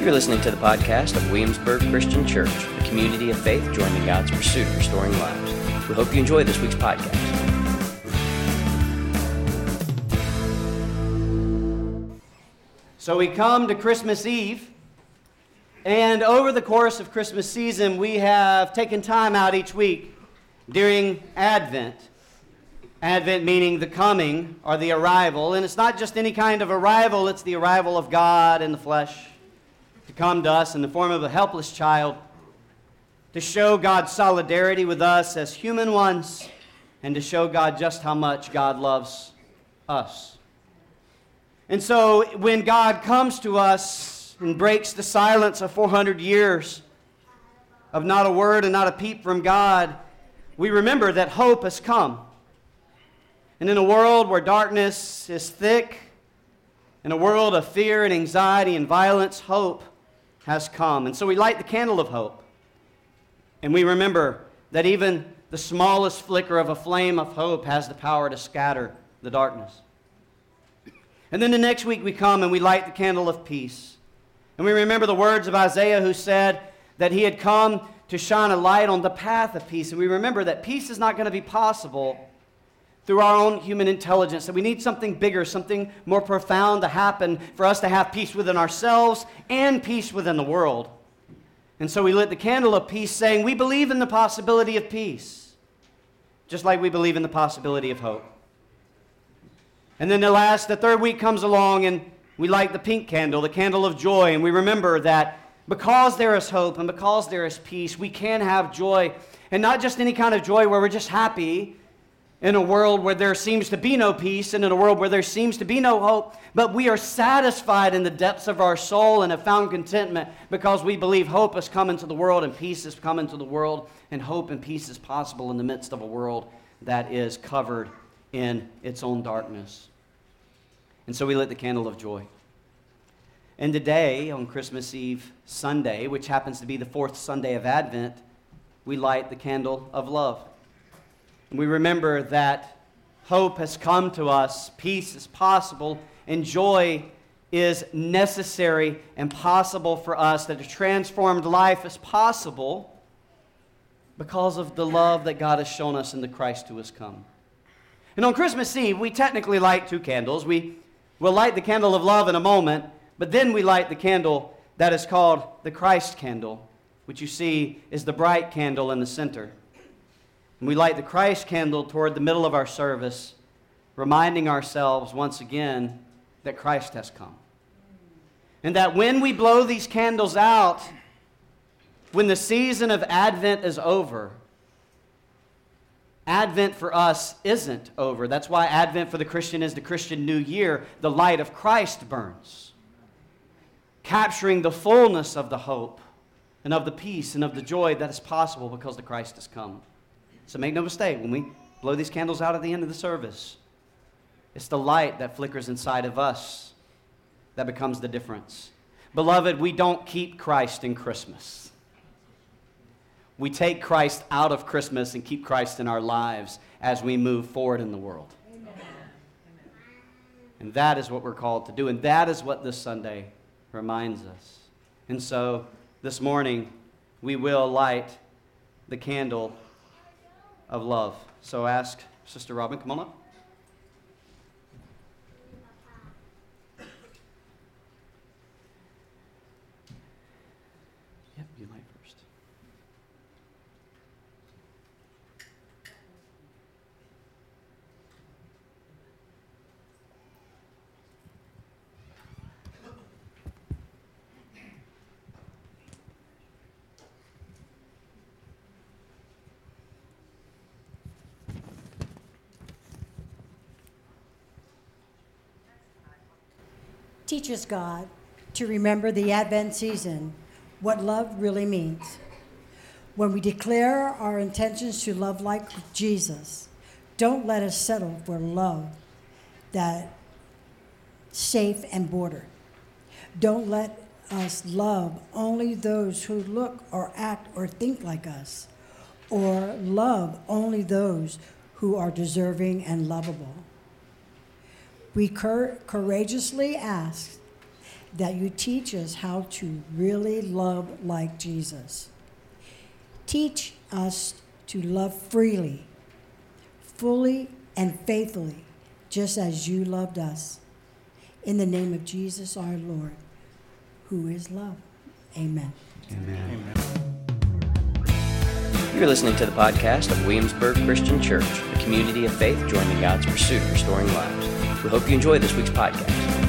You're listening to the podcast of Williamsburg Christian Church, a community of faith joining God's pursuit of restoring lives. We hope you enjoy this week's podcast. So we come to Christmas Eve, and over the course of Christmas season, we have taken time out each week during Advent. Advent meaning the coming or the arrival, and it's not just any kind of arrival, it's the arrival of God in the flesh to come to us in the form of a helpless child, to show God's solidarity with us as human ones, and to show God just how much God loves us. And so when God comes to us and breaks the silence of 400 years of not a word and not a peep from God, we remember that hope has come. And in a world where darkness is thick, in a world of fear and anxiety and violence, hope has come. And so we light the candle of hope. And we remember that even the smallest flicker of a flame of hope has the power to scatter the darkness. And then the next week we come and we light the candle of peace. And we remember the words of Isaiah who said that he had come to shine a light on the path of peace. And we remember that peace is not going to be possible through our own human intelligence, that we need something bigger, something more profound to happen for us to have peace within ourselves and peace within the world. And so we lit the candle of peace, saying, We believe in the possibility of peace, just like we believe in the possibility of hope. And then the last, the third week comes along, and we light the pink candle, the candle of joy, and we remember that because there is hope and because there is peace, we can have joy. And not just any kind of joy where we're just happy, in a world where there seems to be no peace and in a world where there seems to be no hope, but we are satisfied in the depths of our soul and have found contentment because we believe hope has come into the world and peace has come into the world, and hope and peace is possible in the midst of a world that is covered in its own darkness. And so we lit the candle of joy. And today, on Christmas Eve Sunday, which happens to be the fourth Sunday of Advent, we light the candle of love. We remember that hope has come to us, peace is possible, and joy is necessary and possible for us, that a transformed life is possible because of the love that God has shown us in the Christ who has come. And on Christmas Eve, we technically light two candles. We will light the candle of love in a moment, but then we light the candle that is called the Christ candle, which you see is the bright candle in the center. And we light the Christ candle toward the middle of our service, reminding ourselves once again that Christ has come. And that when we blow these candles out, when the season of Advent is over, Advent for us isn't over. That's why Advent for the Christian is the Christian New Year. The light of Christ burns, capturing the fullness of the hope and of the peace and of the joy that is possible because the Christ has come. So make no mistake, when we blow these candles out at the end of the service, it's the light that flickers inside of us that becomes the difference. Beloved, we don't keep Christ in Christmas. We take Christ out of Christmas and keep Christ in our lives as we move forward in the world. Amen. And that is what we're called to do. And that is what this Sunday reminds us. And so this morning, we will light the candle of love. So ask Sister Robin, come on up. Teach us, God, to remember the Advent season, what love really means. When we declare our intentions to love like Jesus, don't let us settle for love that safe and bordered. Don't let us love only those who look or act or think like us, or love only those who are deserving and lovable we courageously ask that you teach us how to really love like Jesus. Teach us to love freely, fully, and faithfully, just as you loved us. In the name of Jesus our Lord, who is love. Amen. Amen. You're listening to the podcast of Williamsburg Christian Church, a community of faith joining God's pursuit of restoring lives. We hope you enjoy this week's podcast.